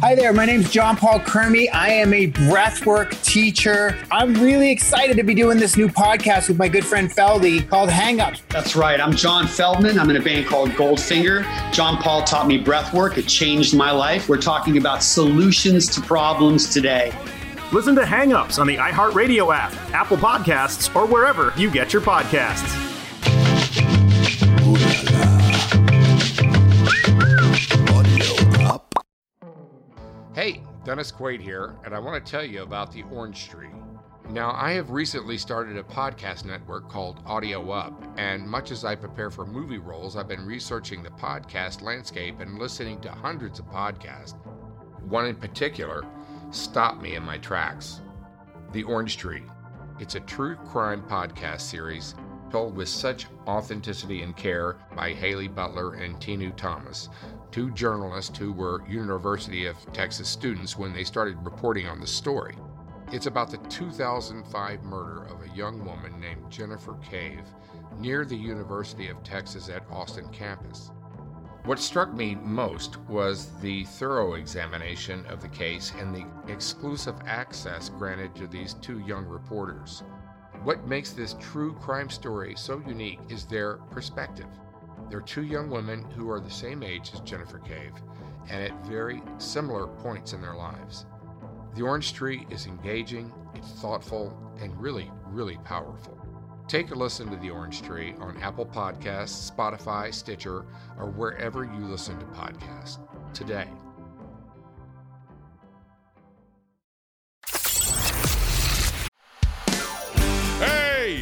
Hi there, my name is John Paul Kermy. I am a breathwork teacher. I'm really excited to be doing this new podcast with my good friend Feldy called Hang Hangups. That's right. I'm John Feldmann. I'm in a band called Goldfinger. John Paul taught me breathwork. It changed my life. We're talking about solutions to problems today. Listen to Hangups on the iHeartRadio app, Apple Podcasts, or wherever you get your podcasts. Hey, Dennis Quaid here, and I want to tell you about the Orange Tree. Now, I have recently started a podcast network called Audio Up, and much as I prepare for movie roles, I've been researching the podcast landscape and listening to hundreds of podcasts. One in particular stopped me in my tracks The Orange Tree. It's a true crime podcast series told with such authenticity and care by Haley Butler and Tinu Thomas, two journalists who were University of Texas students when they started reporting on the story. It's about the 2005 murder of a young woman named Jennifer Cave near the University of Texas at Austin campus. What struck me most was the thorough examination of the case and the exclusive access granted to these two young reporters. What makes this true crime story so unique is their perspective. They're two young women who are the same age as Jennifer Cave and at very similar points in their lives. The Orange Tree is engaging, it's thoughtful, and really, really powerful. Take a listen to The Orange Tree on Apple Podcasts, Spotify, Stitcher, or wherever you listen to podcasts today.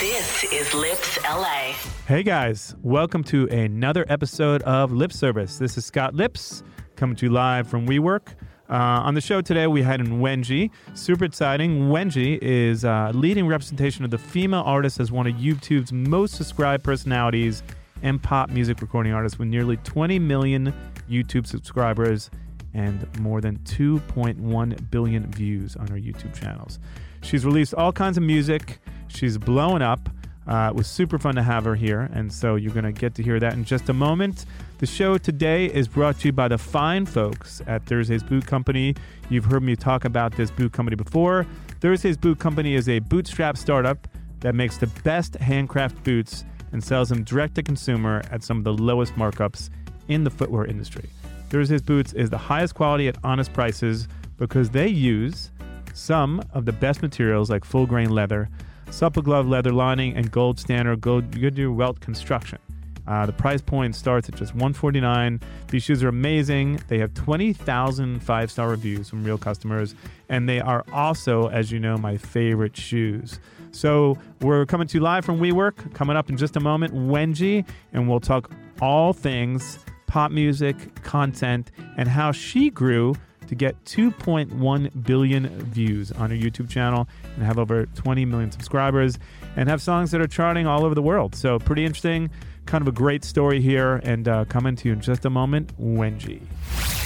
This is Lipps LA. Hey guys, welcome to another episode of Lipps Service. This is Scott Lipps coming to you live from WeWork. Uh, on the show today, we had in Wengie. Super exciting. Wengie is a leading representation of the female artist as one of YouTube's most subscribed personalities and pop music recording artists with nearly 20 million YouTube subscribers and more than 2.1 billion views on her YouTube channels. She's released all kinds of music. She's blowing up. Uh, it was super fun to have her here, and so you're going to get to hear that in just a moment. The show today is brought to you by the fine folks at Thursday's Boot Company. You've heard me talk about this boot company before. Thursday's Boot Company is a bootstrap startup that makes the best handcraft boots and sells them direct to consumer at some of the lowest markups in the footwear industry. Thursday's Boots is the highest quality at honest prices because they use some of the best materials like full grain leather, supple glove leather lining, and gold standard gold Goodyear welt construction. Uh, the price point starts at just 149. These shoes are amazing. They have 20,000 five star reviews from real customers, and they are also, as you know, my favorite shoes. So we're coming to you live from WeWork. Coming up in just a moment, Wengie, and we'll talk all things pop music, content, and how she grew to get 2.1 billion views on her YouTube channel and have over 20 million subscribers and have songs that are charting all over the world. So, pretty interesting, kind of a great story here. And uh, coming to you in just a moment, Wengie.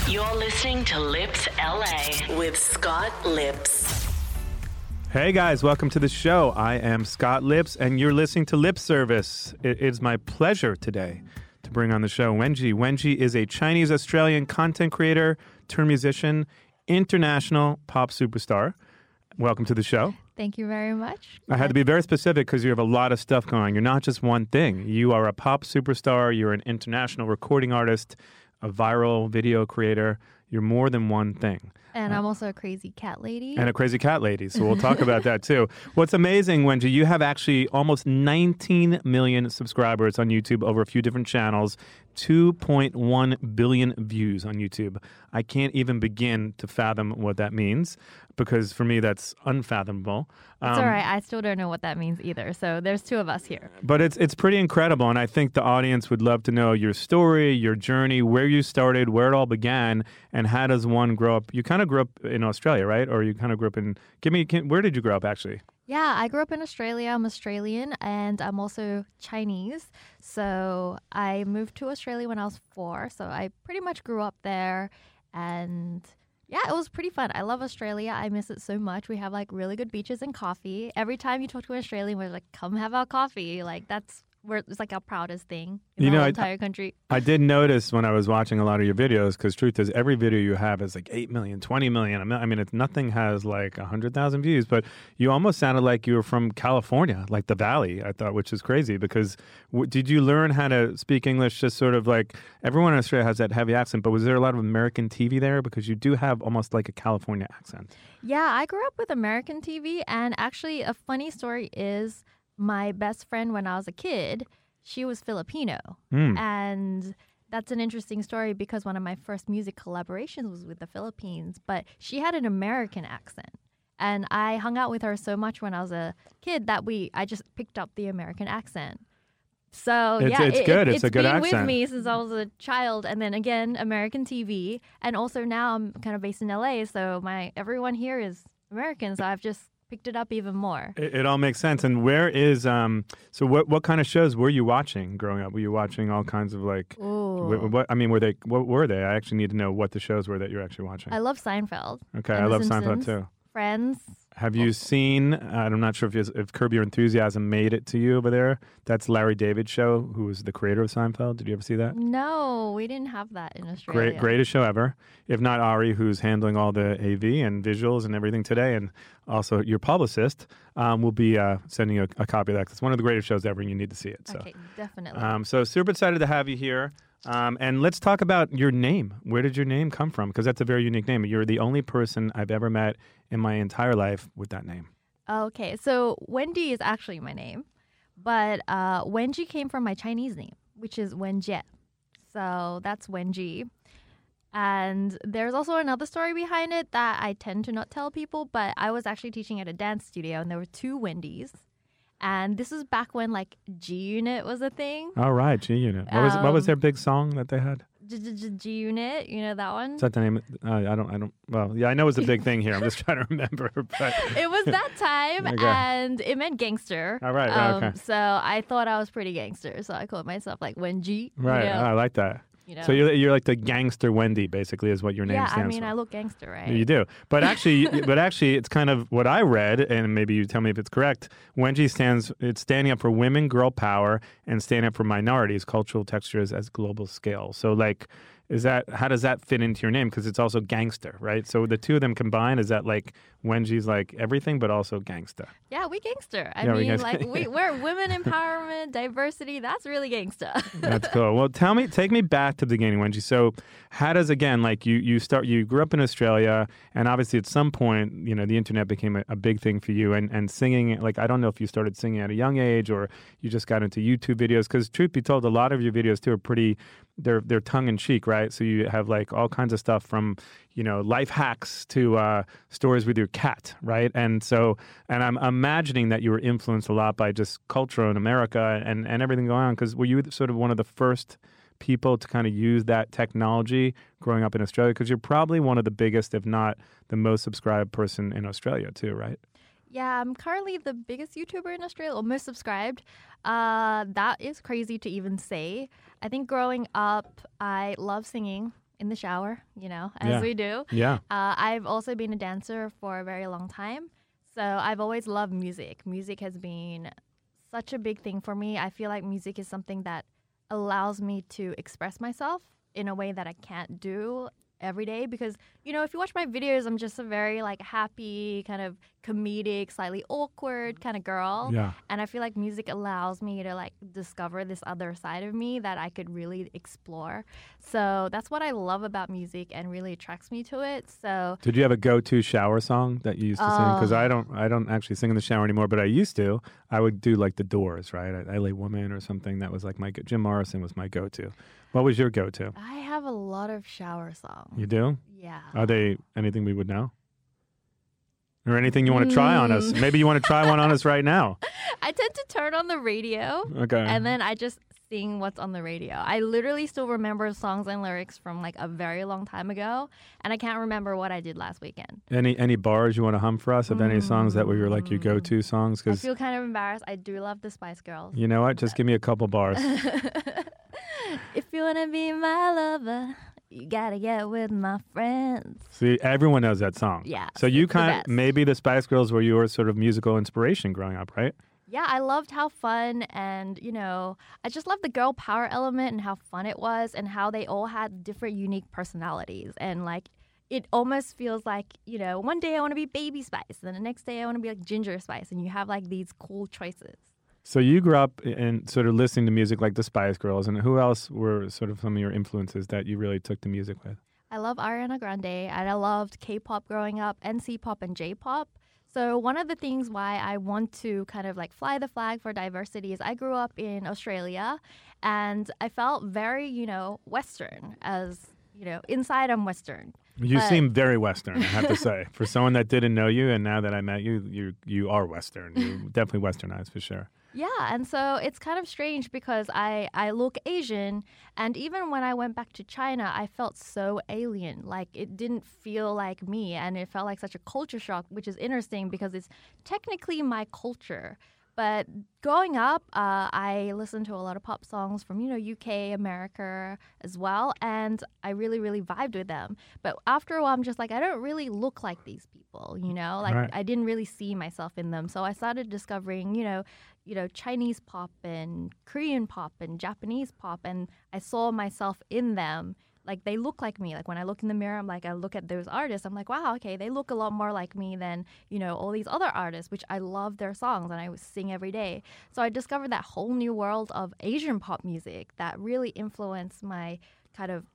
You're listening to Lipps LA with Scott Lipps. Hey guys, welcome to the show. I am Scott Lipps, and you're listening to Lipps Service. It is my pleasure today to bring on the show Wengie. Wengie is a Chinese Australian content creator, turned musician, international pop superstar. Welcome to the show. Thank you very much. I had to be very specific because you have a lot of stuff going. You're not just one thing. You are a pop superstar, you're an international recording artist, a viral video creator. You're more than one thing. And uh, I'm also a crazy cat lady. and a crazy cat lady. So we'll talk about that too. What's amazing, Wengie, you have actually almost 19 million subscribers on YouTube over a few different channels, 2.1 billion views on YouTube. I can't even begin to fathom what that means because for me that's unfathomable. it's Um, all right. I still don't know what that means either. So there's two of us here. But it's it's pretty incredible, and I think the audience would love to know your story, your journey, where you started, where it all began, and how does one grow up? You kind of grew up in Australia, right? Or you kind of grew up in? Give me, can, where did you grow up actually? Yeah, I grew up in Australia. I'm Australian and I'm also Chinese. So I moved to Australia when I was four. So I pretty much grew up there. And yeah, it was pretty fun. I love Australia. I miss it so much. We have like really good beaches and coffee. Every time you talk to an Australian, we're like, come have our coffee. Like that's where it's like our proudest thing in You the know, whole I- entire country. I did notice when I was watching a lot of your videos, because truth is, every video you have is like 8 million, 20 million. I mean, it's, nothing has like 100,000 views, but you almost sounded like you were from California, like the Valley, I thought, which is crazy because w- did you learn how to speak English just sort of like everyone in Australia has that heavy accent, but was there a lot of American TV there? Because you do have almost like a California accent. Yeah, I grew up with American TV, and actually, a funny story is my best friend when I was a kid, she was Filipino. Hmm. And that's an interesting story because one of my first music collaborations was with the Philippines, but she had an American accent. And I hung out with her so much when I was a kid that we I just picked up the American accent. So It's- yeah, it's it- good. It, It's a good been with me since I was a child, and then again American TV, and also now I'm kind of based in LA, so my everyone here is American, so I've just picked it up even more. It, it all makes sense. And where is, um, so what, what kind of shows were you watching growing up? Were you watching all kinds of like, Ooh. what, I mean, were they, what were they? I actually need to know what the shows were that you're actually watching. I love Seinfeld. Okay, I love Seinfeld too. Friends. Have you seen? I'm not sure if if Curb Your Enthusiasm made it to you over there. That's Larry David's show, who was the creator of Seinfeld. Did you ever see that? No, we didn't have that in Australia. Great, greatest show ever. If not Ari, who's handling all the AV and visuals and everything today, and also your publicist, um, will be uh, sending you a, a copy of that. It's one of the greatest shows ever, and you need to see it. So, Okay, definitely. um, so super excited to have you here. Um, and let's talk about your name. Where did your name come from? Because that's a very unique name. You're the only person I've ever met in my entire life with that name. Okay, so Wendy is actually my name, but uh, Wengie came from my Chinese name, which is Wenjie. So that's Wengie. And there's also another story behind it that I tend to not tell people, but I was actually teaching at a dance studio and there were two Wendy's. And this was back when like G Unit was a thing. All right, G Unit. What was what was Um, their big song that they had? G Unit, you know that one? Is that the name? Uh, I don't. I don't. Well, yeah, I know it's a big thing here. I'm just trying to remember. But it was that time Okay. and it meant gangster. All right, right, Um, okay. So I thought I was pretty gangster. So I called myself like Wengie. right, You know? I like that. You know? So you're you're like the gangster Wendy, basically, is what your name yeah, stands for. Yeah, I mean, for. I look gangster, right? You do, but actually, but actually, it's kind of what I read, and maybe you tell me if it's correct. Wengie stands, it's standing up for women, girl power, and standing up for minorities, cultural textures as global scale. So, like, is that how does that fit into your name? Because it's also gangster, right? So the two of them combined, is that like Wengie's like everything, but also gangster? Yeah, we gangster. I Yeah, we mean, gangster. like we, we're women empowerment, diversity. That's really gangster. That's cool. Well, tell me, take me back to the beginning, Wengie. So, how does again, like you, you start, you grew up in Australia, and obviously at some point, you know, the internet became a, a big thing for you, and and singing. Like, I don't know if you started singing at a young age or you just got into YouTube videos. Because truth be told, a lot of your videos too are pretty, they're they're tongue in cheek, right? So you have like all kinds of stuff from you know life hacks to uh, stories with your cat, right? And so, and I'm imagining that you were influenced a lot by just culture in America and and everything going on. Because were you sort of one of the first people to kind of use that technology growing up in Australia? Because you're probably one of the biggest, if not the most subscribed person in Australia too, right? yeah, I'm currently the biggest YouTuber in Australia, or most subscribed. Uh, that is crazy to even say. I think growing up, I love singing in the shower, you know, as Yeah. we do. Yeah. Uh, I've also been a dancer for a very long time. So I've always loved music. Music has been such a big thing for me. I feel like music is something that allows me to express myself in a way that I can't do every day because you know if you watch my videos i'm just a very like happy kind of comedic slightly awkward kind of girl Yeah. and i feel like music allows me to like discover this other side of me that i could really explore so that's what i love about music and really attracts me to it so Did you have a go-to shower song that you used to sing? Because. I um, don't, I don't actually sing in the shower anymore, but I used to. I would do like the Doors, right? I, L.A. Woman or something. That was like my Jim Morrison was my go-to. What was your go-to? i have a lot of shower songs You do? yeah Are they anything we would know? Or anything you want to try on us? Mm. Maybe you want to try one on us right now. i tend to turn on the radio Okay. and then I just sing what's on the radio. I literally still remember songs and lyrics from like a very long time ago, and I can't remember what I did last weekend. any any bars you want to hum for us of any songs that were like your go-to songs? Because I feel kind of embarrassed. I do love the Spice Girls. you know what? Just give me a couple bars. if you wanna be my lover, you gotta get with my friends. See, everyone knows that song. Yeah, So you kind of maybe the Spice Girls were your sort of musical inspiration growing up, right? Yeah, I loved how fun and, you know, I just loved the girl power element and how fun it was and how they all had different unique personalities. And like, it almost feels like, you know, one day I want to be baby spice, and then the next day I want to be like ginger spice. And you have like these cool choices. So you grew up in sort of listening to music like the Spice Girls, and who else were sort of some of your influences that you really took to music with? I love Ariana Grande and I loved K pop growing up and C pop and J pop. So, one of the things why I want to kind of like fly the flag for diversity is I grew up in Australia and I felt very, you know, Western as, you know, inside I'm Western. You But- seem very Western, I have to say. For someone that didn't know you, and now that I met you, you you are Western. You're definitely Westernized for sure. Yeah, and so it's kind of strange because I I look Asian, and even when I went back to China, I felt so alien. Like it didn't feel like me, and it felt like such a culture shock, which is interesting because it's technically my culture. But growing up, uh, I listened to a lot of pop songs from you know UK, America as well, and I really really vibed with them. But after a while, I'm just like I don't really look like these people, you know, like Right. I didn't really see myself in them. So I started discovering, you know, you know Chinese pop and Korean pop and Japanese pop, and I saw myself in them. Like they look like me. Like when I look in the mirror, I'm like I look at those artists. I'm like, wow, okay, they look a lot more like me than you know all these other artists, which I love their songs and I sing every day. So I discovered that whole new world of Asian pop music that really influenced my kind of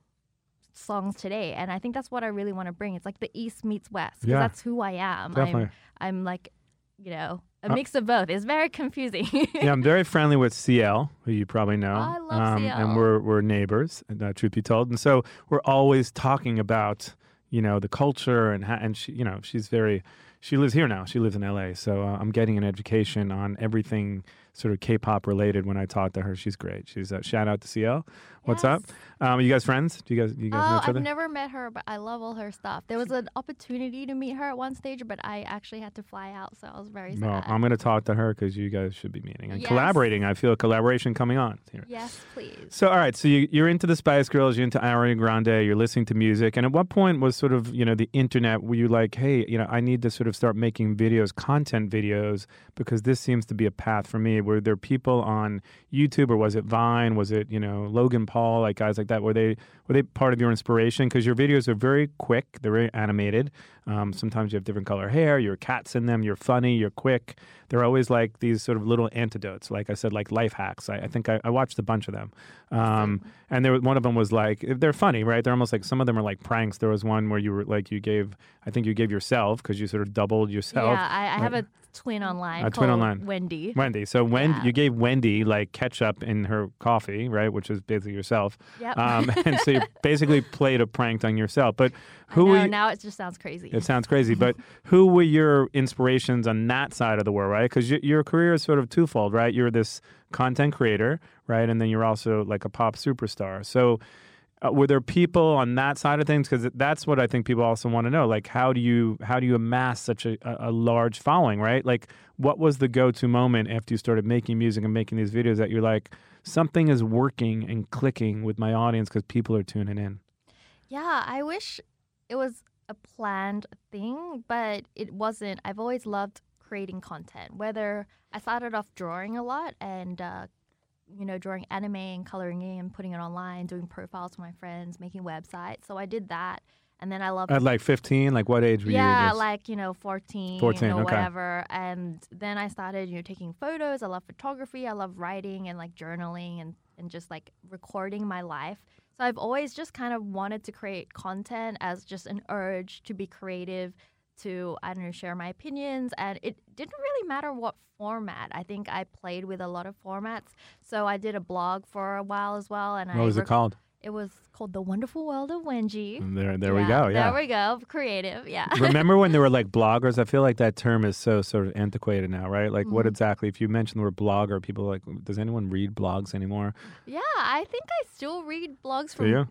songs today and i think that's what i really want to bring it's like the east meets west 'cause Yeah. that's who i am Definitely. I'm, I'm like you know a mix of both it's very confusing yeah, I'm very friendly with CL, who you probably know. I love And CL. we're we're neighbors, uh, truth be told. And so we're always talking about you know the culture and how, and she you know she's very she lives here now. She lives in LA, so uh, I'm getting an education on everything sort of K-pop related. When I talk to her, she's great. She's uh, shout out to CL. What's up? Um, are you guys friends? Do you guys you guys know Oh, each I've never met her, but I love all her stuff. There was an opportunity to meet her at one stage, but I actually had to fly out, so I was very no, sad. I'm going to talk to her because you guys should be meeting and Yes. collaborating. I feel a collaboration coming on here. yes, please. So, all right. So you, you're into the Spice Girls, you're into Ariana Grande, you're listening to music, and at what point was sort of you know the internet? Were you like, hey, you know, I need to sort of start making videos, content videos, because this seems to be a path for me. Were there people on YouTube, or was it Vine? Was it you know Logan Paul, like guys like that? where they were they part of your inspiration? Because your videos are very quick, they're very animated. Um, sometimes you have different color hair. Your cats in them. You're funny. You're quick. They're always like these sort of little antidotes. Like I said, like life hacks. I, I think I, I watched a bunch of them. Um, and there was one of them was like they're funny, right? They're almost like some of them are like pranks. There was one where you were like you gave I think you gave yourself because you sort of doubled yourself. Yeah, I, I have a twin online. A twin online. Wendy. Wendy. So when Yeah. you gave Wendy like ketchup in her coffee, right, which is basically yourself. Yep. Um, and so you basically played a prank on yourself. But who know, you, now it just sounds crazy. it sounds crazy, but who were your inspirations on that side of the world, right? Because your, your career is sort of twofold, right? You're this content creator, right? And then you're also like a pop superstar. So uh, were there people on that side of things? Because that's what I think people also want to know. Like, how do you how do you amass such a, a, large following, right? Like, what was the go to moment after you started making music and making these videos that you're like, something is working and clicking with my audience because people are tuning in? Yeah, I wish it was a planned thing, but it wasn't. I've always loved creating content. Whether I started off drawing a lot and uh, you know, drawing anime and coloring in and putting it online, doing profiles for my friends, making websites. So I did that. And then I loved At like 15, like what age were you? yeah, just- like you know, fourteen, 14, or okay. whatever. And then I started, you know, taking photos. I love photography. I love writing and like journaling and and just like recording my life. So I've always just kind of wanted to create content as just an urge to be creative, to I don't know, share my opinions, and it didn't really matter what format. I think I played with a lot of formats. So I did a blog for a while as well, and what I was it called? It was called The Wonderful World of Wengie. There, there we go. Yeah. There we go. Creative. Yeah. Remember when there were like bloggers? I feel like that term is so sort of antiquated now, right? Like, Mm-hmm. what exactly? If you mention the word blogger, people are like, does anyone read blogs anymore? Yeah, I think I still read blogs from you?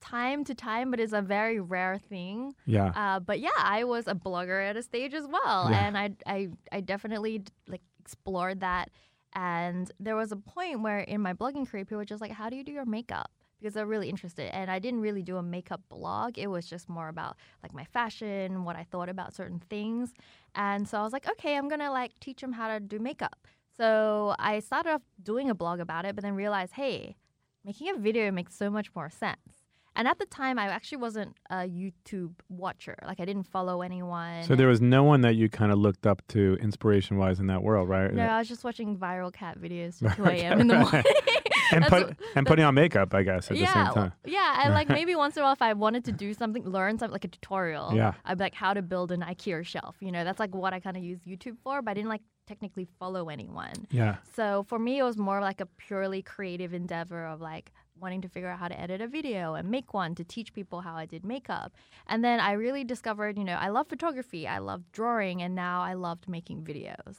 Time to time, but it's a very rare thing. Yeah. Uh, but yeah, I was a blogger at a stage as well, Yeah. and I, I, I definitely like explored that. And there was a point where in my blogging career, people were just like, "How do you do your makeup?" Because they're really interested. And I didn't really do a makeup blog. It was just more about like my fashion, what I thought about certain things. And so I was like, okay, I'm gonna like teach them how to do makeup. So I started off doing a blog about it, but then realized, hey, making a video makes so much more sense. And at the time, I actually wasn't a YouTube watcher. Like I didn't follow anyone. So there was no one that you kind of looked up to inspiration wise in that world, right? no, I was just watching viral cat videos till 2 Right, a.m. in the morning. and put what- and putting on makeup, I guess, at yeah, the same time. yeah, and like maybe once in a while, if I wanted to do something, learn something like a tutorial, Yeah. I'd be like how to build an IKEA shelf. You know, that's like what I kind of use YouTube for, but I didn't like technically follow anyone. Yeah. So for me, it was more like a purely creative endeavor of like wanting to figure out how to edit a video and make one to teach people how I did makeup. And then I really discovered, you know, I love photography, I love drawing, and now I loved making videos.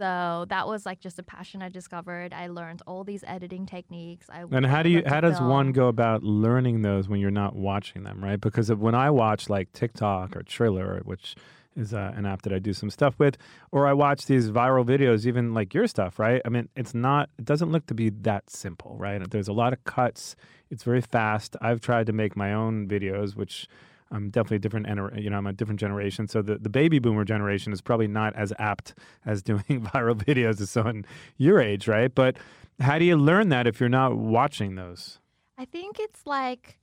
So that was like just a passion I discovered. I learned all these editing techniques. I And how do you how does one go about learning those when you're not watching them, right? Because when I watch like TikTok or Triller, which is uh, an app that I do some stuff with, or I watch these viral videos, even like your stuff, right? I mean, it's not, it doesn't look to be that simple, right? There's a lot of cuts. It's very fast. I've tried to make my own videos, which I'm definitely a different, you know, I'm a different generation. So the, the baby boomer generation is probably not as apt as doing viral videos as someone your age, right? But how do you learn that if you're not watching those? I think it's like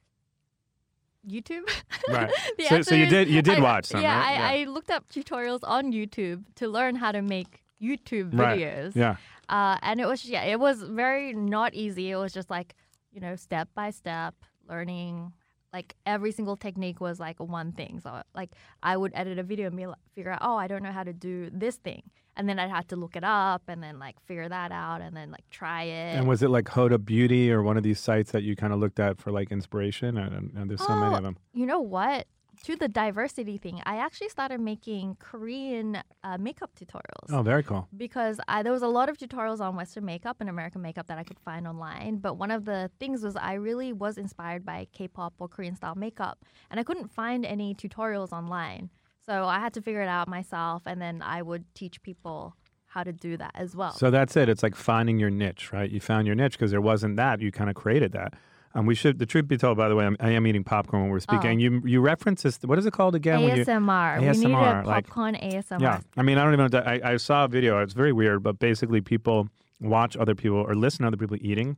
YouTube. Right. So- so you is- did- you did I- watch some, Yeah, right? I, Yeah. I looked up tutorials on YouTube to learn how to make YouTube Right. videos. Yeah. Uh, and it was yeah, it was very not easy. It was just like you know step by step learning. Like every single technique was like one thing. So like I would edit a video and be like, figure out oh I don't know how to do this thing, and then I'd have to look it up and then like figure that out and then like try it. And was it like Huda Beauty or one of these sites that you kind of looked at for like inspiration? And, and there's so many Oh, of them. You know what? To the diversity thing, I actually started making Korean uh, makeup tutorials. Oh, very cool. because I, there was a lot of tutorials on Western makeup and American makeup that I could find online. But one of the things was I really was inspired by K-pop or Korean style makeup, and I couldn't find any tutorials online. So I had to figure it out myself, and then I would teach people how to do that as well. So that's it. It's like finding your niche, right? You found your niche because there wasn't that. You kind of created that. Um, we should. The truth be told, by the way, I'm, I am eating popcorn when we're speaking. Oh. You you reference this. What is it called again? when you- ASMR. we need ASMR, a like- popcorn ASMR. Yeah, I mean, I don't even know. I, I saw a video. It's very weird, but basically, people watch other people or listen to other people eating.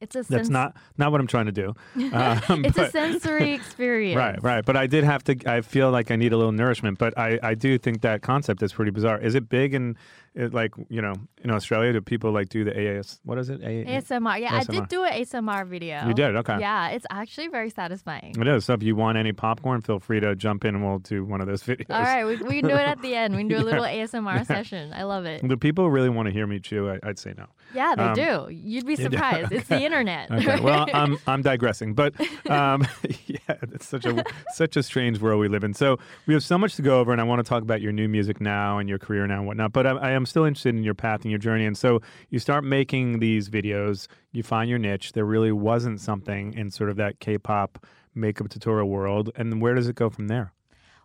It's a That's sens- not not what I'm trying to do. Um, it's a sensory experience. Right, right. But I did have to. I feel like I need a little nourishment. But I, I do think that concept is pretty bizarre. Is it big in, like you know, in Australia? Do people like do the AS? What is it? A- ASMR. Yeah, I did do an ASMR video. You did? Okay. Yeah, it's actually very satisfying. It is. So if you want any popcorn, feel free to jump in and we'll do one of those videos. All right, we, we can do it at the end. We can do a little ASMR session. I love it. Do people really want to hear me chew? I, I'd say no. Yeah, they Um, do. You'd be surprised. It's the internet. Okay. Well, I'm I'm digressing, but um, yeah, it's such a such a strange world we live in. So we have so much to go over, and I want to talk about your new music now and your career now and whatnot. But I, I am still interested in your path and your journey. And so you start making these videos, you find your niche. There really wasn't something in sort of that K-pop makeup tutorial world, and where does it go from there?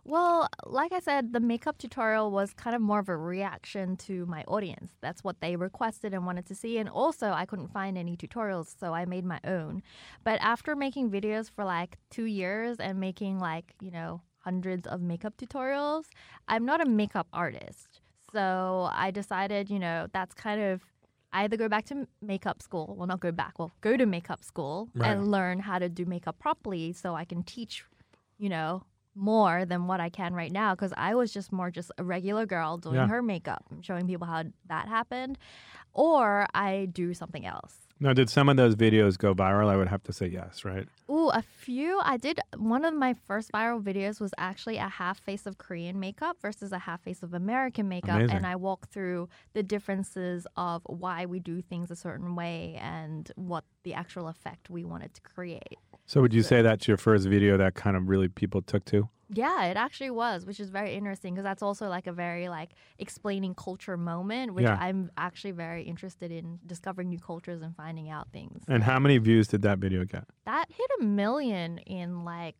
Well, like I said, the makeup tutorial was kind of more of a reaction to my audience. That's what they requested and wanted to see. And also, I couldn't find any tutorials, so I made my own. But after making videos for like two years and making like, you know, hundreds of makeup tutorials, I'm not a makeup artist. So I decided, you know, that's kind of either go back to makeup school, well, not go back, well, go to makeup school Right. and learn how to do makeup properly so I can teach, you know, more than what I can right now because I was just more just a regular girl doing Yeah. her makeup showing people how that happened, or I do something else. Now, did some of those videos go viral? I would have to say yes, right? Ooh, a few. I did. One of my first viral videos was actually a half face of Korean makeup versus a half face of American makeup. Amazing. And I walked through the differences of why we do things a certain way and what the actual effect we wanted to create. So, would you say that's your first video that kind of really people took to? Yeah, it actually was, which is very interesting because that's also like a very like explaining culture moment, which Yeah. I'm actually very interested in discovering new cultures and finding out things. And how many views did that video get? That hit a million in like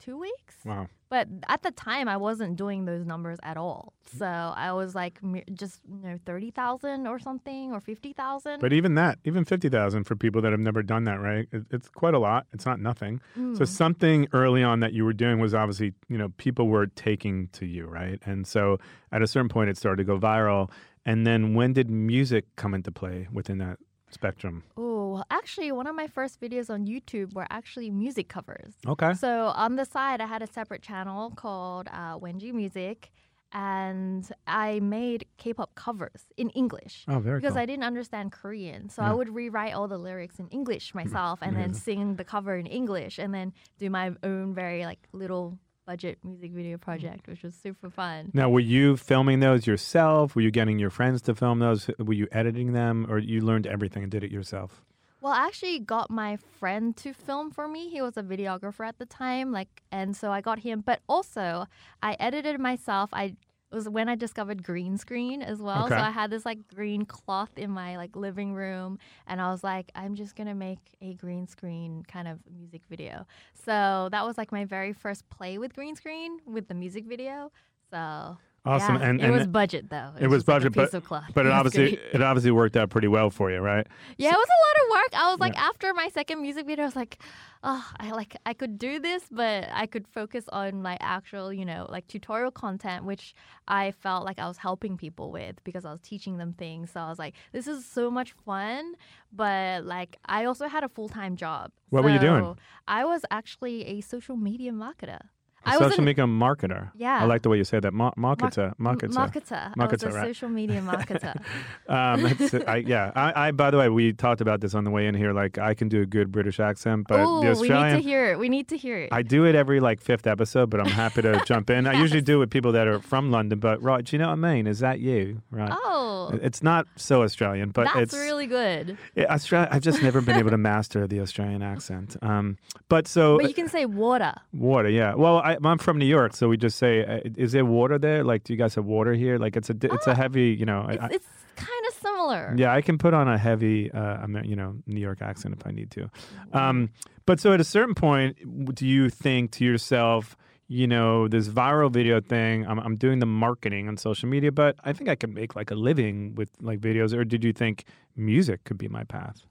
two weeks. Wow. But at the time, I wasn't doing those numbers at all. So I was like just you know thirty thousand or something or fifty thousand. But even that, even 50,000 for people that have never done that, right? It, it's quite a lot. It's not nothing. Mm. So something early on that you were doing was obviously, you know, people were taking to you, right? And so at a certain point it started to go viral. And then when did music come into play within that spectrum? Oh, well, actually, one of my first videos on YouTube were actually music covers. Okay. So on the side, I had a separate channel called uh, Wengie Music, and I made K-pop covers in English. Oh, very because cool. I didn't understand Korean, so Yeah. I would rewrite all the lyrics in English myself, and then sing the cover in English, and then do my own very like little budget music video mm. project, which was super fun. Now, were you filming those yourself? Were you getting your friends to film those? Were you editing them or you learned everything and did it yourself? Well, I actually got my friend to film for me. He was a videographer at the time, like, and so I got him. But also, I edited myself. I it was when I discovered green screen as well. Okay. So I had this like green cloth in my like living room, and I was like, I'm just gonna make a green screen kind of music video. So that was like my very first play with green screen with the music video. So Awesome. yeah, And- it was budget though. It was just like budget, but piece of cloth. but it was obviously great. it obviously worked out pretty well for you, right? Yeah, it was a lot of work. I was like, after my second music video, I was like, oh, I like I could do this, but I could focus on my actual, you know, like tutorial content, which I felt like I was helping people with because I was teaching them things. So I was like, this is so much fun, but like I also had a full time job. What were you doing? I was actually a social media marketer. I was social an- media marketer. Yeah. I like the way you say that. Ma- marketer. Mar- Marketer. marketer. I was Marketer, a right. social media marketer. Um, I, yeah. I, I, by the way, we talked about this on the way in here. Like, I can do a good British accent, but oh, the we need to hear it. We need to hear it. I do it every like fifth episode, but I'm happy to jump in. I usually do it with people that are from London, but right, do you know what I mean? Is that you? Right. oh, It's not so Australian, but that's it's really good. Yeah, Australia. I've just never been able to master the Australian accent. Um, but so But you can say water. water, yeah. Well, I, I'm from New York, so we just say, uh, "Is there water there? Like, do you guys have water here? Like, it's a di- it's a heavy, you know." It's, I- it's kind of similar. yeah, I can put on a heavy, uh, you know, New York accent if I need to. Um, but so at a certain point, do you think to yourself, you know, this viral video thing? I'm, I'm doing the marketing on social media, but I think I can make like a living with like videos. Or did you think music could be my path?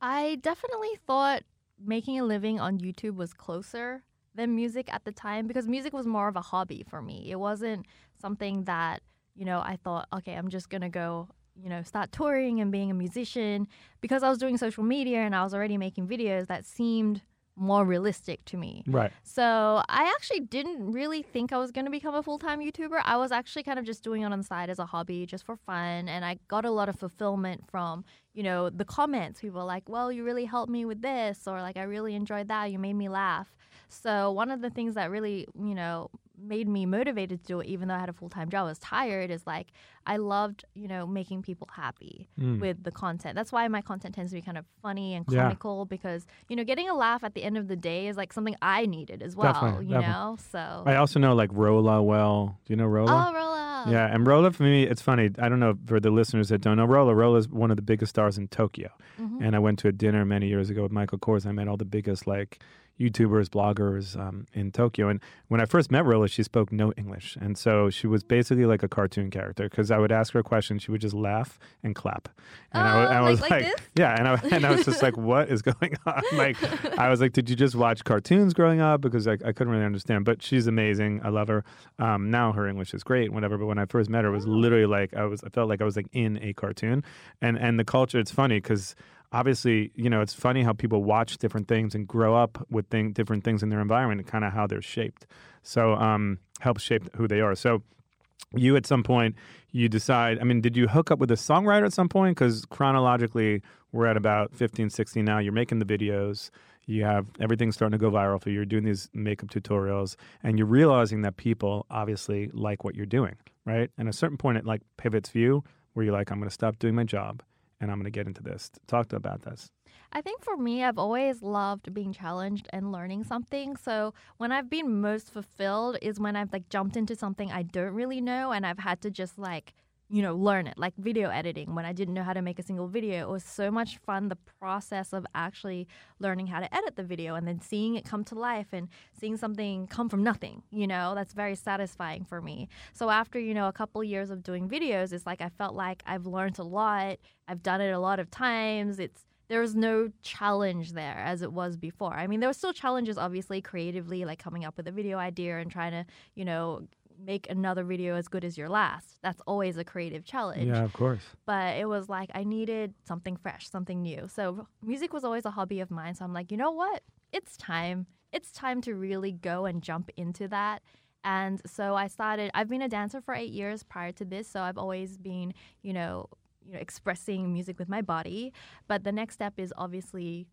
I definitely thought making a living on YouTube was closer than music at the time because music was more of a hobby for me. It wasn't something that, you know, I thought, okay, I'm just going to go, you know, start touring and being a musician because I was doing social media and I was already making videos that seemed more realistic to me. Right. So I actually didn't really think I was going to become a full time YouTuber. I was actually kind of just doing it on the side as a hobby, just for fun. And I got a lot of fulfillment from, you know, the comments. People were like, well, you really helped me with this, or like, I really enjoyed that. You made me laugh. So one of the things that really, you know, made me motivated to do it, even though I had a full time job, I was tired, is like, I loved, you know, making people happy Mm. with the content. That's why my content tends to be kind of funny and Yeah. comical because, you know, getting a laugh at the end of the day is like something I needed as well, Definitely, you definitely. know? So. I also know like Rola well. Do you know Rola? Oh, Rola. Yeah, and Rola for me, it's funny. I don't know for the listeners that don't know Rola. Rola is one of the biggest stars in Tokyo, Mhm. and I went to a dinner many years ago with Michael Kors. I met all the biggest like, YouTubers, bloggers um, in Tokyo. And when I first met Rola, she spoke no English, and so she was basically like a cartoon character. Because I would ask her a question, she would just laugh and clap, and I, Oh, I was like like, this? yeah, and I, and I was just like, what is going on? Like, I was like, did you just watch cartoons growing up? Because I, I couldn't really understand. But she's amazing. I love her. Um, now her English is great, whatever. But when I first met her, it was literally like I was. I felt like I was like in a cartoon, and and the culture. It's funny because obviously, you know, it's funny how people watch different things and grow up with thing, different things in their environment and kind of how they're shaped. So, um, helps shape who they are. So, you at some point you decide i mean did you hook up with a songwriter at some point? Because chronologically we're at about 15 16 now. You're making the videos. You have everything's starting to go viral for you. You're doing these makeup tutorials. And you're realizing that people obviously like what you're doing right? And at a certain point it like pivots you where you're like i'm going to stop doing my job and i'm going to get into this talk to about this I think for me, I've always loved being challenged and learning something. So when I've been most fulfilled is when I've like jumped into something I don't really know and I've had to just like, you know, learn it. Like video editing, when I didn't know how to make a single video, it was so much fun. The process of actually learning how to edit the video and then seeing it come to life and seeing something come from nothing, you know, that's very satisfying for me. So after, you know, a couple years of doing videos, it's like I felt like I've learned a lot. I've done it a lot of times. It's there was no challenge there as it was before. I mean, there were still challenges, obviously, creatively, like coming up with a video idea and trying to, you know, make another video as good as your last. That's always a creative challenge. yeah of course But it was like I needed something fresh, something new. So music was always a hobby of mine. So I'm like, you know what? It's time. It's time to really go and jump into that. And so I started. I've been a dancer for eight years prior to this, so I've always been, you know, you know, expressing music with my body. But the next step is obviously,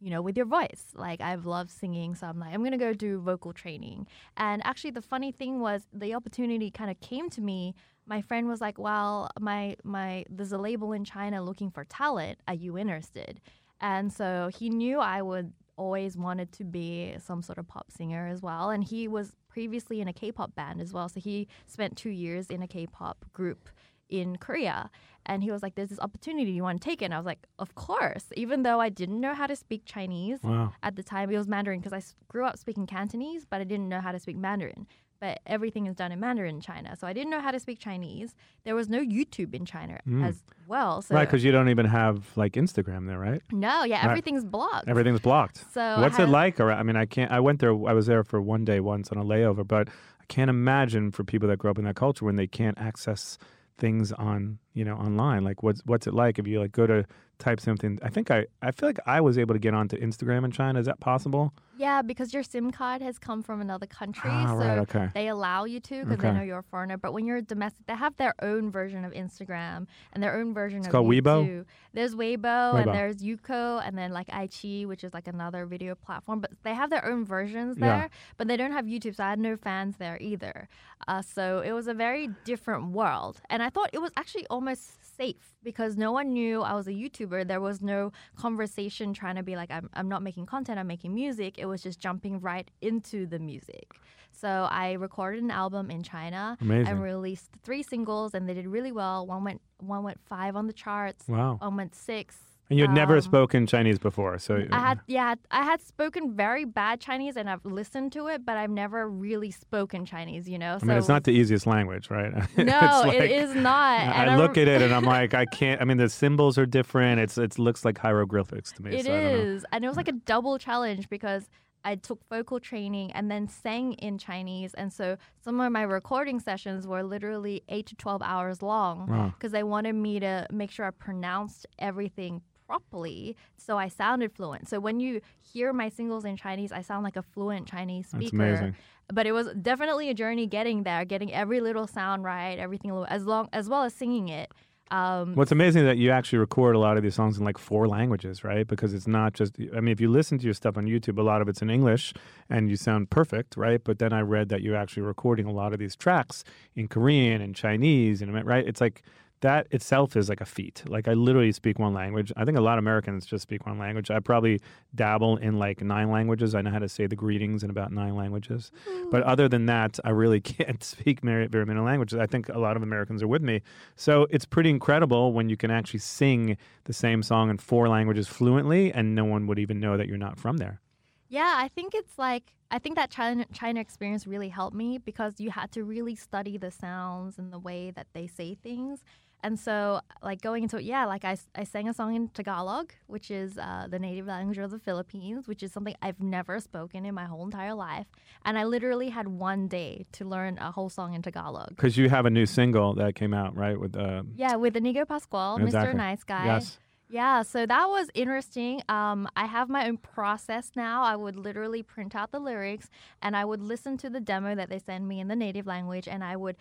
you know, with your voice. Like I've loved singing, so I'm like, I'm gonna go do vocal training. And actually, the funny thing was, the opportunity kind of came to me. My friend was like, "Well, my my there's a label in China looking for talent. Are you interested?" And so he knew I would always wanted to be some sort of pop singer as well. And he was previously in a K-pop band as well. So he spent two years in a K-pop group in Korea. And he was like, There's this opportunity. You want to take it? And I was like, Of course. Even though I didn't know how to speak Chinese wow at the time, it was Mandarin because I grew up speaking Cantonese, but I didn't know how to speak Mandarin. But everything is done in Mandarin in China. So I didn't know how to speak Chinese. There was no YouTube in China hmm. as well. So right because you don't even have like instagram there right no, yeah, Right. everything's blocked. Everything's blocked. So what's it like? Or I mean, I can't. I went there. I was there for one day once on a layover, but I can't imagine for people that grow up in that culture when they can't access things on you know online. Like, what's what's it like if you like go to type something? I think I I feel like I was able to get onto Instagram in China. Is that possible? Yeah, because your SIM card has come from another country, Ah, so right, okay. they allow you to because they know you're a foreigner. But when you're domestic, they have their own version of Instagram and their own version of called Weibo? There's Weibo, Weibo. and there's Youku, and then like iQIYI, which is like another video platform. But they have their own versions there, Yeah. there, but they don't have YouTube, so I had no fans there either. Uh, so it was a very different world, and I thought it was actually almost safe because no one knew I was a YouTuber. There was no conversation trying to be like, I'm, I'm not making content, I'm making music. It was just jumping right into the music. So I recorded an album in China Amazing. and released three singles, and they did really well. One went one went five on the charts. Wow. One went six. And you had never Um, spoken Chinese before, so I had yeah, I had spoken very bad Chinese and I've listened to it, but I've never really spoken Chinese. You know, I mean, it's not the easiest language, right? No, like- is not. I I look at it and I'm like, I can't. I mean, the symbols are different. It's it looks like hieroglyphics to me. It so I don't know. is, and it was like a double challenge because I took vocal training and then sang in Chinese, and so some of my recording sessions were literally eight to twelve hours long Wow. because they wanted me to make sure I pronounced everything properly so I sounded fluent. So when you hear my singles in Chinese, I sound like a fluent Chinese That's speaker. amazing. But it was definitely a journey getting there, getting every little sound right, everything as long as well as singing it. Um, What's amazing is that you actually record a lot of these songs in like four languages, right? Because it's not just, I mean, if you listen to your stuff on YouTube, a lot of it's in English and you sound perfect, right? But then I read that you're actually recording a lot of these tracks in Korean and Chinese, and right? It's like that itself is like a feat. Like I literally speak one language. I think a lot of Americans just speak one language. I probably dabble in like nine languages. I know how to say the greetings in about nine languages. But hmm. other than that, I really can't speak very, very many languages. I think a lot of Americans are with me. So it's pretty incredible when you can actually sing the same song in four languages fluently and no one would even know that you're not from there. Yeah, I think it's like I think that China China experience really helped me because you had to really study the sounds and the way that they say things. And so, like going into it, yeah, like I, I sang a song in Tagalog, which is uh, the native language of the Philippines, which is something I've never spoken in my whole entire life. And I literally had one day to learn a whole song in Tagalog. Because you have a new single that came out, right? With uh, Yeah, with Inigo Pascual, Exactly. Mr. Nice Guy. Yes. Yeah, so that was interesting. Um, I have my own process now. I would literally print out the lyrics and I would listen to the demo that they send me in the native language and I would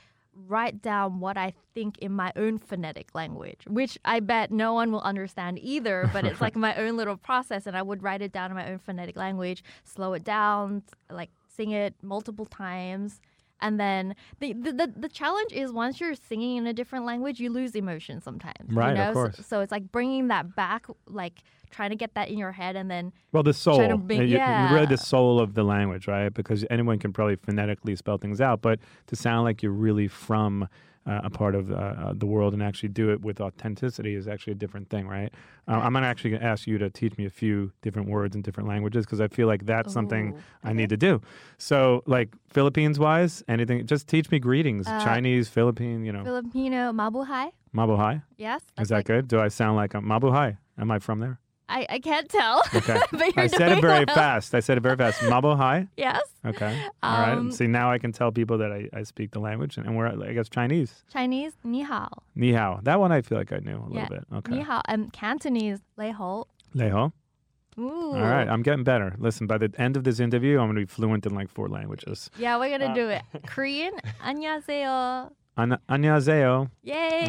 write down what I think in my own phonetic language, which I bet no one will understand either, but it's like my own little process and I would write it down in my own phonetic language, slow it down, like sing it multiple times. And then the, the, the, the challenge is once you're singing in a different language, you lose emotion sometimes. Right, you of know? course. So, so it's like bringing that back, like trying to get that in your head and then Well, the soul. Bring- You- yeah. really the soul of the language, right? Because anyone can probably phonetically spell things out, but to sound like you're really from uh, a part of uh, uh, the world and actually do it with authenticity is actually a different thing, right? Uh, I'm gonna actually gonna ask you to teach me a few different words in different languages because I feel like that's something Ooh, I need to do. So, like Philippines wise, anything, just teach me greetings, Uh, Chinese, Philippine, you know, Filipino mabuhay. mabuhay. Yes. Is that like- good? Do I sound like a mabuhay? Am I from there? I, I can't tell. Okay. but you're I said it doing very well. fast. I said it very fast. Mabuhay. Yes. Okay. All right. Um, See, now I can tell people that I, I speak the language, and, and we're, I guess, Chinese. Chinese, ni hao. Ni hao. That one I feel like I knew a little Yeah. bit. Okay. Ni hao. And Cantonese, lei hou. Lei ho. Ooh. All right. I'm getting better. Listen, by the end of this interview, I'm going to be fluent in like four languages. Yeah, we're Uh, gonna do it. Korean, 안녕하세요. An- annyeonghaseyo. Yay!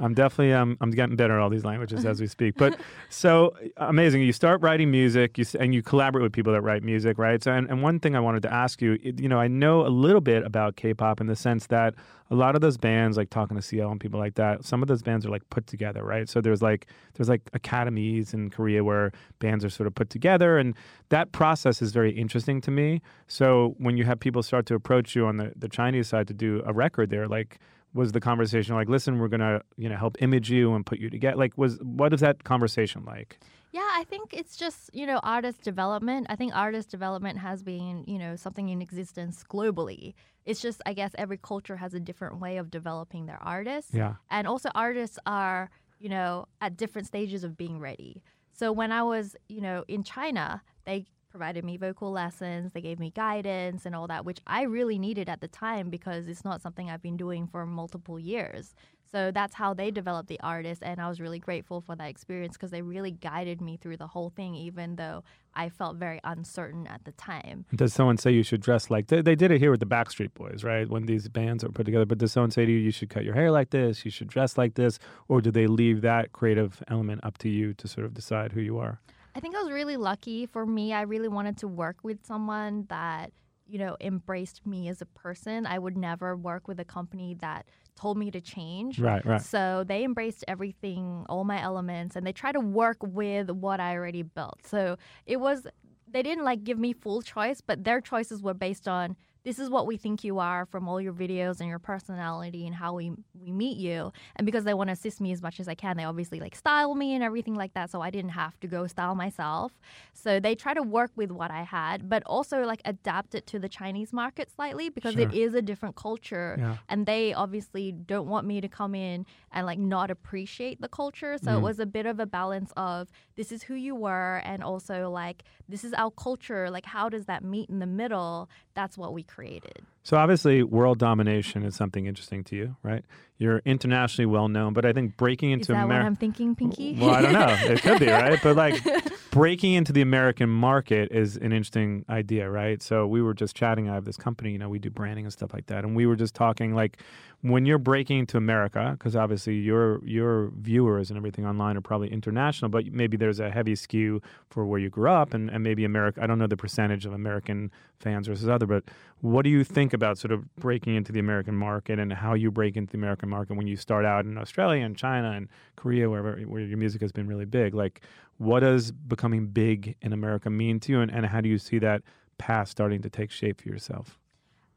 I'm definitely um, I'm getting better at all these languages as we speak. But so amazing. You start writing music, you and you collaborate with people that write music, right? So and, and one thing I wanted to ask you, you know, I know a little bit about K-pop in the sense that a lot of those bands, like talking to CL and people like that, some of those bands are like put together, right? So there's like there's like academies in Korea where bands are sort of put together, and that process is very interesting to me. So when you have people start to approach you on the, the Chinese side to do a record there, like was the conversation like listen we're gonna you know help image you and put you together like was what is that conversation like Yeah, I think it's just, you know, artist development. I think artist development has been, you know, something in existence globally. It's just, I guess, every culture has a different way of developing their artists. yeah And also, artists are, you know, at different stages of being ready. So when I was, you know, in China, they provided me vocal lessons, they gave me guidance and all that, which I really needed at the time because it's not something I've been doing for multiple years. So that's how they developed the artist, and I was really grateful for that experience because they really guided me through the whole thing, even though I felt very uncertain at the time. does someone say you should dress like they, they did it here with the backstreet boys right when these bands are put together but does someone say to you you should cut your hair like this you should dress like this or do they leave that creative element up to you to sort of decide who you are I think I was really lucky. For me, I really wanted to work with someone that, you know, embraced me as a person. I would never work with a company that told me to change. right right So they embraced everything, all my elements, and they try to work with what I already built. So it was, they didn't like give me full choice, but their choices were based on this is what we think you are from all your videos and your personality and how we we meet you. And because they want to assist me as much as I can, they obviously like style me and everything like that. So I didn't have to go style myself. So they try to work with what I had, but also like adapt it to the Chinese market slightly because it Sure. is a different culture Yeah. and they obviously don't want me to come in and like not appreciate the culture so Mm. it was a bit of a balance of this is who you were and also like this is our culture like how does that meet in the middle that's what we created So obviously, world domination is something interesting to you, right? You're internationally well known, but I think breaking into is that what America. i'm thinking pinky Well, I don't know. It could be, right? But like breaking into the American market is an interesting idea, right? So we were just chatting. I have this company, you know, we do branding and stuff like that, and we were just talking like when you're breaking into America, because obviously your your viewers and everything online are probably international, but maybe there's a heavy skew for where you grew up, and, and maybe America. I don't know the percentage of American fans versus other, but what do you think about sort of breaking into the American market and how you break into the American market when you start out in Australia and China and Korea, wherever where your music has been really big? Like, what does becoming big in America mean to you, and, and how do you see that path starting to take shape for yourself?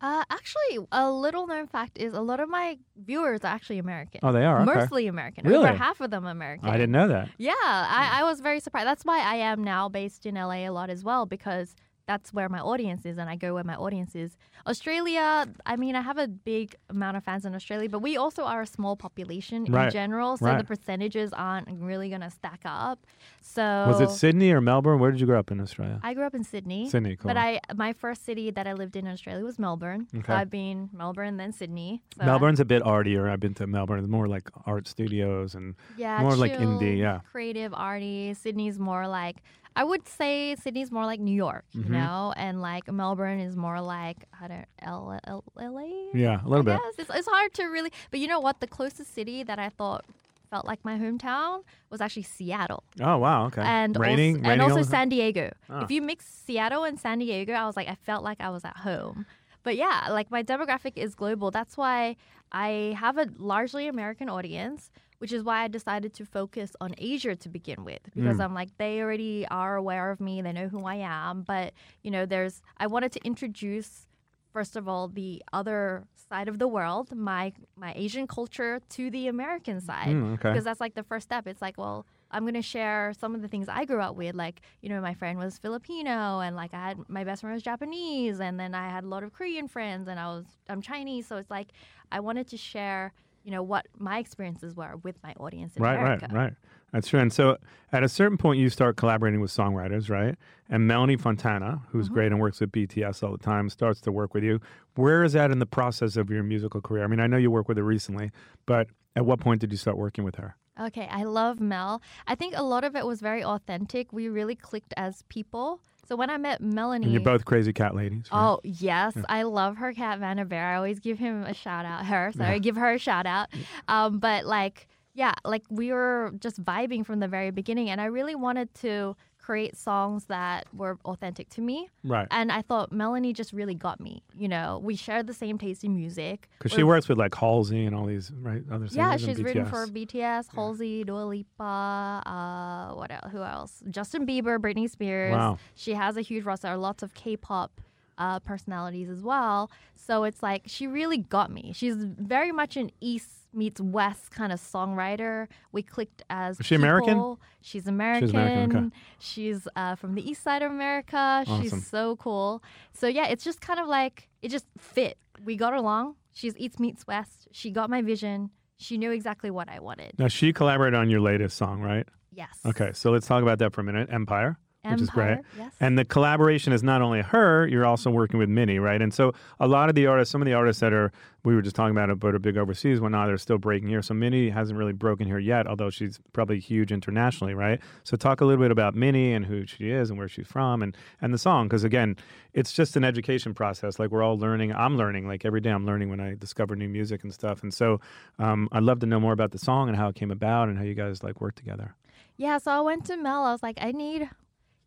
Uh, actually, a little known fact is a lot of my viewers are actually American. Oh, they are? Okay. Mostly American. Really? Over half of them American. I didn't know that. Yeah, I, I was very surprised. That's why I am now based in LA a lot as well because that's where my audience is and I go where my audience is. Australia, I mean, I have a big amount of fans in Australia, but we also are a small population Right, in general, so right. the percentages aren't really going to stack up. So Was it Sydney or Melbourne? Where did you grow up in Australia? I grew up in Sydney. Sydney, cool. But I my first city that I lived in Australia was Melbourne. Okay. So I've been Melbourne then Sydney. So Melbourne's a bit artier. I've been to Melbourne. It's more like art studios and yeah, more like indie. Yeah. creative, arty. Sydney's more like I would say Sydney's more like New York, you know, and like Melbourne is more like I don't L, L, LA. Yeah, a little bit. Yes, it's, it's hard to really. But you know what? The closest city that I thought felt like my hometown was actually Seattle. Oh wow, okay. And raining, also, raining and also? San Diego. Ah. If you mix Seattle and San Diego, I was like, I felt like I was at home. But yeah, like my demographic is global. That's why I have a largely American audience, which is why I decided to focus on Asia to begin with. Because Mm. I'm like, they already are aware of me, they know who I am. But, you know, there's, I wanted to introduce first of all the other side of the world my my asian culture to the american side Mm, okay. because that's like the first step it's like well i'm going to share some of the things i grew up with like you know my friend was filipino and like i had my best friend was japanese and then i had a lot of korean friends and i was i'm chinese so it's like i wanted to share you know what my experiences were with my audience in right, america right, right. That's true. And so at a certain point, you start collaborating with songwriters, right? And Melanie Fontana, who's Mm-hmm. great and works with BTS all the time, starts to work with you. Where is that in the process of your musical career? I mean, I know you work with her recently, but at what point did you start working with her? Okay, I love Mel. I think a lot of it was very authentic. We really clicked as people. So when I met Melanie, And you're both crazy cat ladies. Right? Oh yes, I love her cat Vanna Bear. I always give him a shout out. Her, sorry, give her a shout out. Um, but like, yeah, like we were just vibing from the very beginning, and I really wanted to create songs that were authentic to me. Right. And I thought Melanie just really got me. You know, we share the same taste in music. Because she works with like Halsey and all these right other singers. yeah, she's written for BTS, Halsey, Dua Lipa, uh, what else? Who else? Justin Bieber, Britney Spears. Wow. She has a huge roster. Lots of K-pop uh, personalities as well. So it's like she really got me. She's very much an East meets West kind of songwriter. We clicked as. Is she American? She's American. American, okay. She's uh, from the East Side of America. Awesome. She's so cool. So yeah, it's just kind of like it just fit. We got along. She's East meets West. She got my vision. She knew exactly what I wanted. Now she collaborated on your latest song, right? Yes. Okay, so let's talk about that for a minute. Empire, which is great. Yes. And the collaboration is not only her, you're also working with Minnie, right? And so a lot of the artists, some of the artists that are, we were just talking about it, but are big overseas, whatnot, they're still breaking here. So Minnie hasn't really broken here yet, although she's probably huge internationally, right? So talk a little bit about Minnie and who she is and where she's from and, and the song. Because again, it's just an education process. Like we're all learning. I'm learning. Like every day I'm learning when I discover new music and stuff. And so um, I'd love to know more about the song and how it came about and how you guys like work together. Yeah, so I went to Mel. I was like, I need,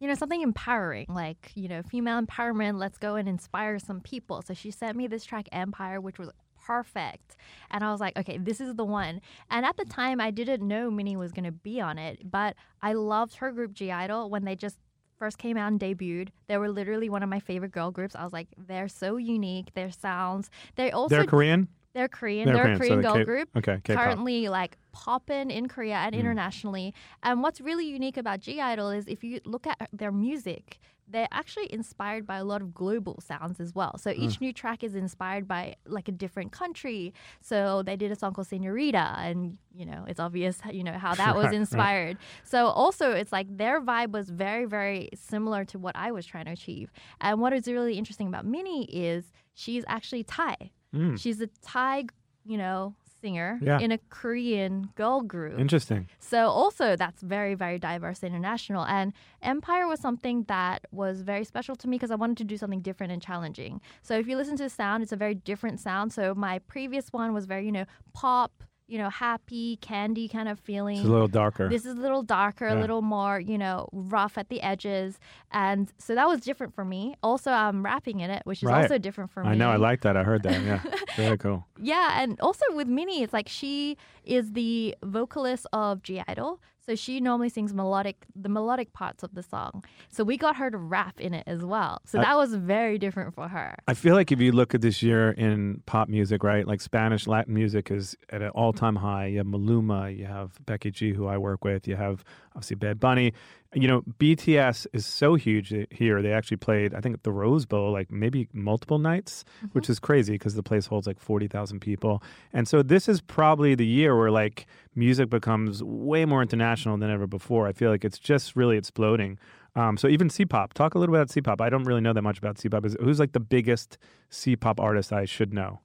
you know, something empowering, like, you know, female empowerment. Let's go and inspire some people. So she sent me this track, Empire, which was perfect. And I was like, okay, this is the one. And at the time, I didn't know Minnie was going to be on it, but I loved her group (G)I-DLE when they just first came out and debuted. They were literally one of my favorite girl groups. I was like, they're so unique. Their sounds. They also They're Korean? They're Korean. They're They're, Korean, a Korean the girl K- group. okay, K-pop. Mm. Currently, like popping in Korea and internationally. And what's really unique about (G)I-DLE is if you look at their music, they're actually inspired by a lot of global sounds as well. So Mm. each new track is inspired by like a different country. So they did a song called Senorita, and you know it's obvious you know how that was Right, right. inspired. So also it's like their vibe was very very similar to what I was trying to achieve. And what is really interesting about Minnie is she's actually Thai. Mm. She's a Thai, you know, singer Yeah. in a Korean girl group. Interesting. So also that's very very diverse and international. And Empire was something that was very special to me because I wanted to do something different and challenging. So if you listen to the sound, it's a very different sound. So my previous one was very you know pop, you know happy candy kind of feeling. It's a little darker. This is a little darker, a little more, you know, rough at the edges. And so that was different for me. Also, I'm rapping in it, which is Right. also different for me. I know. I like that. I heard that. Yeah. Very cool. Yeah, and also with Minnie, it's like she is the vocalist of (G)I-DLE. So she normally sings melodic, the melodic parts of the song. So we got her to rap in it as well. So I- that was very different for her. I feel like if you look at this year in pop music, right, like Spanish Latin music is at an all-time high. You have Maluma, you have Becky G, who I work with, you have obviously Bad Bunny. You know, BTS is so huge here. They actually played, I think, at the Rose Bowl, like maybe multiple nights, which is crazy because the place holds like forty thousand people. And so this is probably the year where like music becomes way more international than ever before. I feel like it's just really exploding. Um, so even C-pop, talk a little bit about C-pop. I don't really know that much about C-pop. Is who's like the biggest C-pop artist I should know?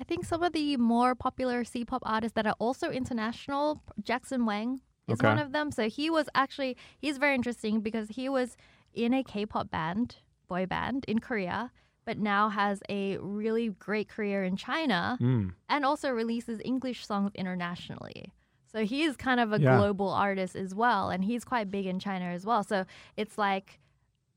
I think some of the more popular C-pop artists that are also international, Jackson Wang is Okay. one of them. So he was actually he's very interesting because he was in a K-pop band, boy band in Korea, but now has a really great career in China Mm. and also releases English songs internationally. So he's kind of a Yeah. global artist as well, and he's quite big in China as well. So it's like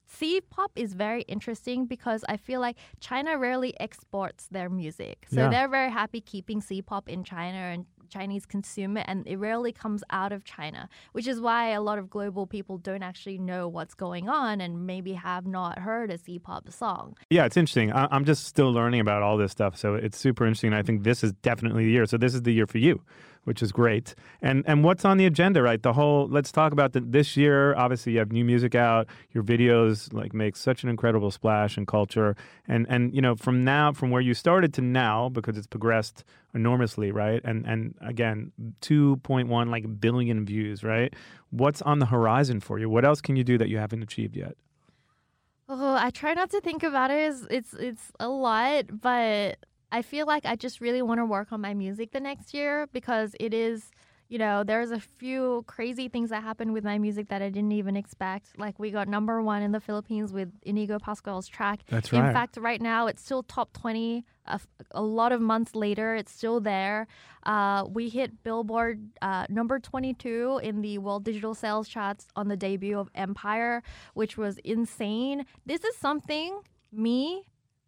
C pop is very interesting because I feel like China rarely exports their music. So Yeah. they're very happy keeping C pop in China and Chinese consume it, and it rarely comes out of China, which is why a lot of global people don't actually know what's going on and maybe have not heard a C pop song. Yeah, it's interesting. I- I'm just still learning about all this stuff, so it's super interesting. I think this is definitely the year. So this is the year for you, which is great. And and what's on the agenda, right? The whole. Let's talk about the, this year. Obviously, you have new music out. Your videos like make such an incredible splash in culture. And and you know from now from where you started to now because it's progressed enormously, right? And and again, 2.1 like billion views, right? What's on the horizon for you? What else can you do that you haven't achieved yet? Oh, I try not to think about it. It's it's, it's a lot, but I feel like I just really want to work on my music the next year because it is, you know, there's a few crazy things that happened with my music that I didn't even expect. Like we got number one in the Philippines with Inigo Pascual's track. That's right. In fact, right now it's still top 20. A, f- a lot of months later, it's still there. Uh, we hit Billboard uh, number 22 in the World Digital Sales charts on the debut of Empire, which was insane. This is something me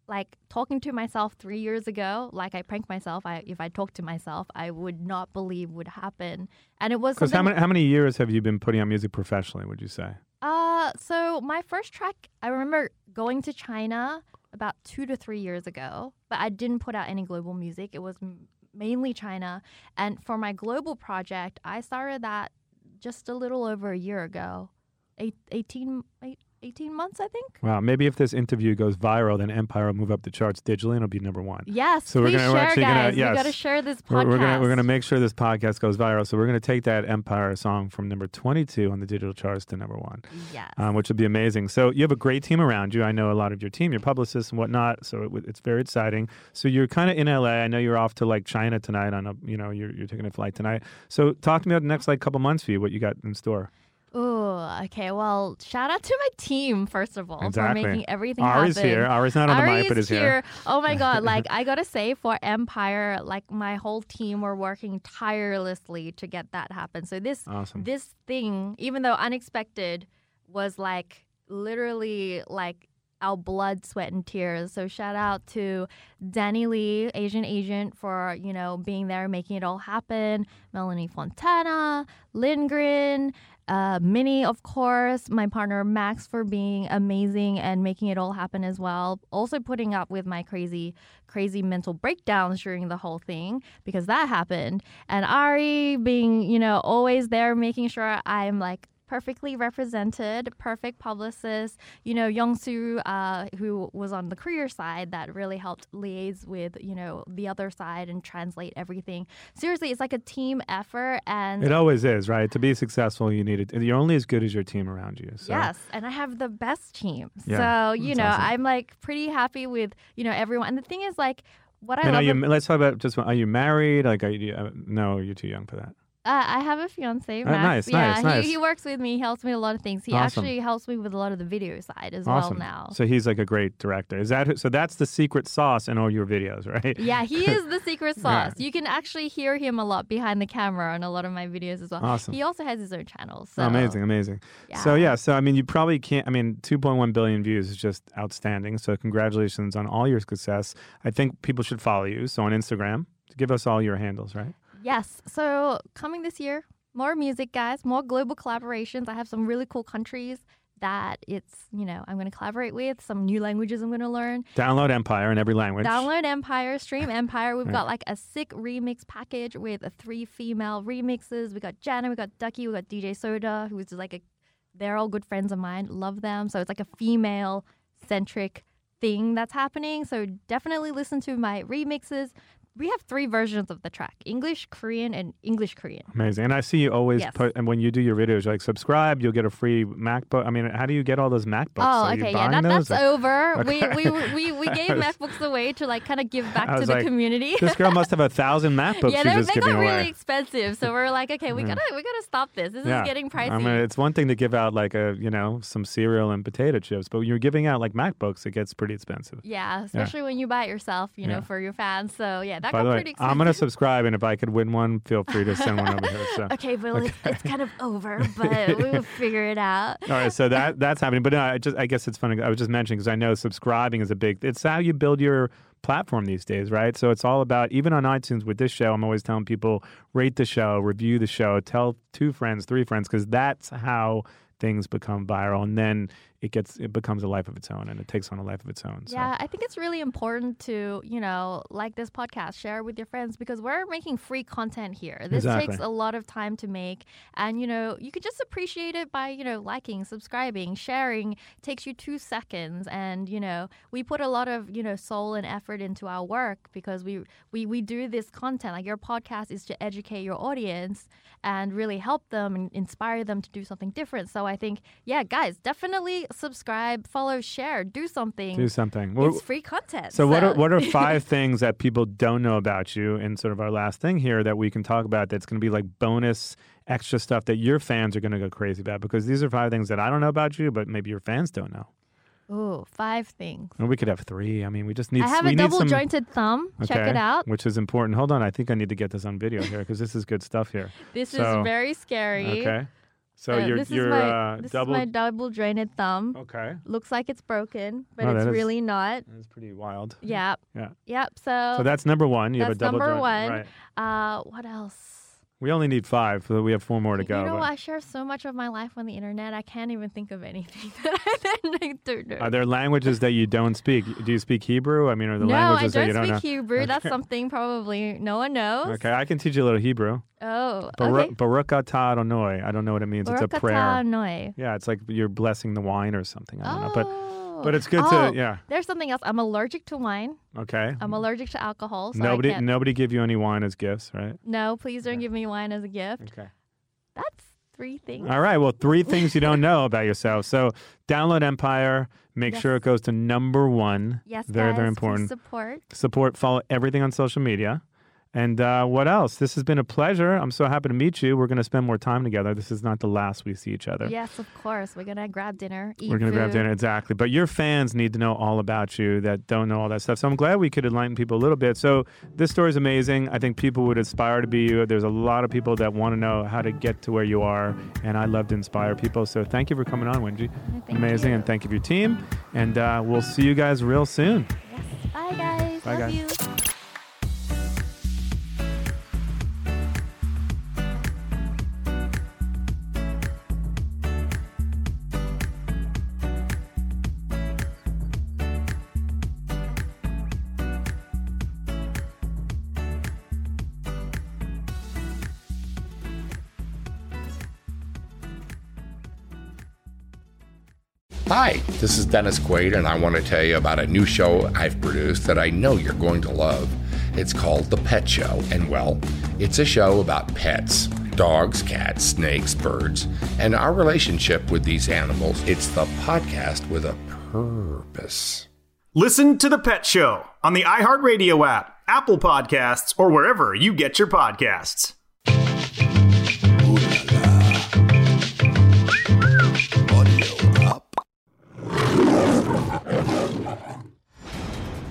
like talking to myself three years ago, like I pranked myself. I if I talked to myself, I would not believe would happen. And it was Because how many how many years have you been putting out music professionally? Would you say? uh, so my first track, I remember going to China about two to three years ago, but I didn't put out any global music. It was m- mainly China. And for my global project, I started that just a little over a year ago, eight, 18, eight, 18 months, I think. Wow, maybe if this interview goes viral, then Empire will move up the charts digitally and it'll be number one. Yes, So we're gonna- we're actually gonna- yes. We got to share this podcast. We're, we're gonna we're gonna make sure this podcast goes viral. So we're gonna take that Empire song from number twenty two on the digital charts to number one, Yes. um, which would be amazing. So you have a great team around you. I know a lot of your team, your publicists and whatnot. So it, it's very exciting. So you're kind of in LA. I know you're off to like China tonight on a you know you're you're taking a flight tonight. So talk to me about the next like couple months for you. What you got in store? Oh, okay. Well, shout out to my team first of all Exactly. for making everything Ari's happen. here. Ari's not on the mic, but is is here. Oh my god! Like I gotta say, for Empire, like my whole team were working tirelessly to get that happen. So this Awesome. this thing, even though unexpected, was like literally like our blood, sweat, and tears. So shout out to Danny Lee, Asian agent, for you know being there, making it all happen. Melanie Fontana, Lindgren, uh, Minnie, of course, my partner Max for being amazing and making it all happen as well. Also putting up with my crazy, crazy mental breakdowns during the whole thing because that happened. And Ari being, you know, always there, making sure I'm like perfectly represented, perfect publicist. You know, Youngsu, uh, who was on the career side, that really helped liaise with you know the other side and translate everything. Seriously, it's like a team effort, and It always is, right? To be successful, you need it. You're only as good as your team around you. So. Yes, and I have the best team. Yeah, so, you know, awesome. I'm like pretty happy with, you know, everyone. And the thing is like what I And are love you? Let's talk about just. Are you married? Like, are you? Uh, no, you're too young for that. Uh, I have a fiance, Oh, Max. nice, yeah, nice, he, nice. he works with me. He helps me with a lot of things. He Awesome. actually helps me with a lot of the video side as Awesome. well now. So he's like a great director. Is that who- so? That's the secret sauce in all your videos, right? yeah, he is the secret Yeah. sauce. You can actually hear him a lot behind the camera on a lot of my videos as well. Awesome. He also has his own channel. So amazing, amazing. So Yeah. yeah, so I mean, you probably can't. I mean, 2.1 billion views is just outstanding. So congratulations on all your success. I think people should follow you. So on Instagram, give us all your handles, right? Yes. So coming this year, more music, guys, more global collaborations. I have some really cool countries that it's, you know, I'm going to collaborate with, some new languages I'm going to learn. Download Empire in every language. Download Empire, stream Empire. We've got like a sick remix package with three female remixes. We got Jana, we got Ducky, we got DJ Soda, who's just like a, they're all good friends of mine. Love them. So it's like a female centric thing that's happening. So definitely listen to my remixes. We have three versions of the track English, Korean, and English Korean. Amazing. And I see you always Yes. put, and when you do your videos, you're like, subscribe, you'll get a free MacBook. I mean, how do you get all those MacBooks? Oh, okay, yeah, that, that's Or- over. Okay. We, we we we gave MacBooks away to like kind of give back to the like, community. this girl must have a thousand MacBooks yeah, she's just they got really expensive, so we're like, okay, we gotta we gotta stop this. This is getting pricey. I mean, it's one thing to give out like a, you know, some cereal and potato chips, but when you're giving out like MacBooks, it gets pretty expensive. yeah, especially when you buy it yourself, you know, Yeah. for your fans. So yeah, By the way. I'm gonna subscribe, and if I could win one, feel free to send one over here. So. Okay, but It's, it's kind of over, but we will figure it out. All right, so that that's happening. But no, I just I guess it's funny. I was just mentioning because I know subscribing is a big. It's how you build your platform these days, right? So it's all about even on iTunes with this show. I'm always telling people rate the show, review the show, tell two friends, three friends, because that's how things become viral, and then it gets it becomes a life of its own, and it takes on a life of its own. So. Yeah, I think it's really important to, you know, like this podcast, share it with your friends because we're making free content here. This Exactly. takes a lot of time to make. And, you know, you can just appreciate it by, you know, liking, subscribing, sharing. It takes you two seconds. And, you know, we put a lot of, you know, soul and effort into our work because we, we, we do this content. Like your podcast is to educate your audience and really help them and inspire them to do something different. So I think, yeah, guys, definitely subscribe, follow, share, do something. Do something. Well, It's free content. So, what are what are five things that people don't know about you? And sort of our last thing here that we can talk about that's going to be like bonus extra stuff that your fans are going to go crazy about because these are five things that I don't know about you, but maybe your fans don't know. Ooh, five things. And we could have three. I mean, we just need. I have a double some, jointed thumb. Check it out. Which is important. Hold on, I think I need to get this on video here because this is good stuff here. This So, is very scary. Okay. So Uh, you're is my, uh, this double. is my double jointed thumb. Okay. Looks like it's broken, but Oh, it's is- really not. That's pretty wild. Yep. Yeah. Yep. So, So that's number one. You have a that's double number joint. one. Right. Uh, what else? We only need five, so we have four more to go. you know, but- I share so much of my life on the internet. I can't even think of anything that I don't know. Are there languages that you don't speak? Do you speak Hebrew? I mean, are the no, languages that you don't you don't speak know? Hebrew. That's something probably no one knows. Okay, I can teach you a little Hebrew. Oh, Baruch okay. Baruch atah Adonai. I don't know what it means. It's a prayer. Noi. Yeah, it's like you're blessing the wine or something. I don't know, but Oh. But it's good Oh, to yeah. There's something else. I'm allergic to wine. Okay. I'm allergic to alcohol. So nobody I can't. nobody give you any wine as gifts, right? No, please don't give me wine as a gift. Okay. That's three things. All right. Well, three things you don't know about yourself. So download Empire. Make Yes. sure it goes to number one. Yes, Very guys, very important. Support. support, follow everything on social media. And uh, what else? This has been a pleasure. I'm so happy to meet you. We're going to spend more time together. This is not the last we see each other. Yes, of course. We're gonna grab dinner. Eat We're going to grab dinner, exactly. But your fans need to know all about you that don't know all that stuff. So I'm glad we could enlighten people a little bit. So this story is amazing. I think people would aspire to be you. There's a lot of people that want to know how to get to where you are. And I love to inspire people. So thank you for coming on, Wengie. thank amazing. you. And thank you for your team. And uh, we'll see you guys real soon. Bye, guys. Bye, Love guys. you. Hi, this is Dennis Quaid, and I want to tell you about a new show I've produced that I know you're going to love. It's called The Pet Show, and well, it's a show about pets dogs, cats, snakes, birds, and our relationship with these animals. It's the podcast with a purpose. Listen to The Pet Show on the iHeartRadio app, Apple Podcasts, or wherever you get your podcasts.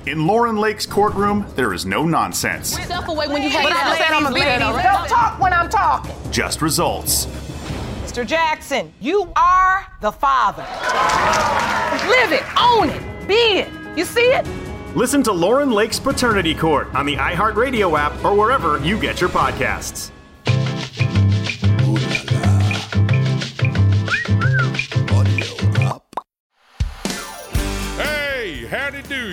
In Lauren Lake's courtroom, there is no nonsense, Step away when you hate that. Don't talk when I'm talking. just results. Mr. Jackson, you are the father. Live it, own it, be it. You see it? Listen to Lauren Lake's Paternity Court on the iHeartRadio app or wherever you get your podcasts.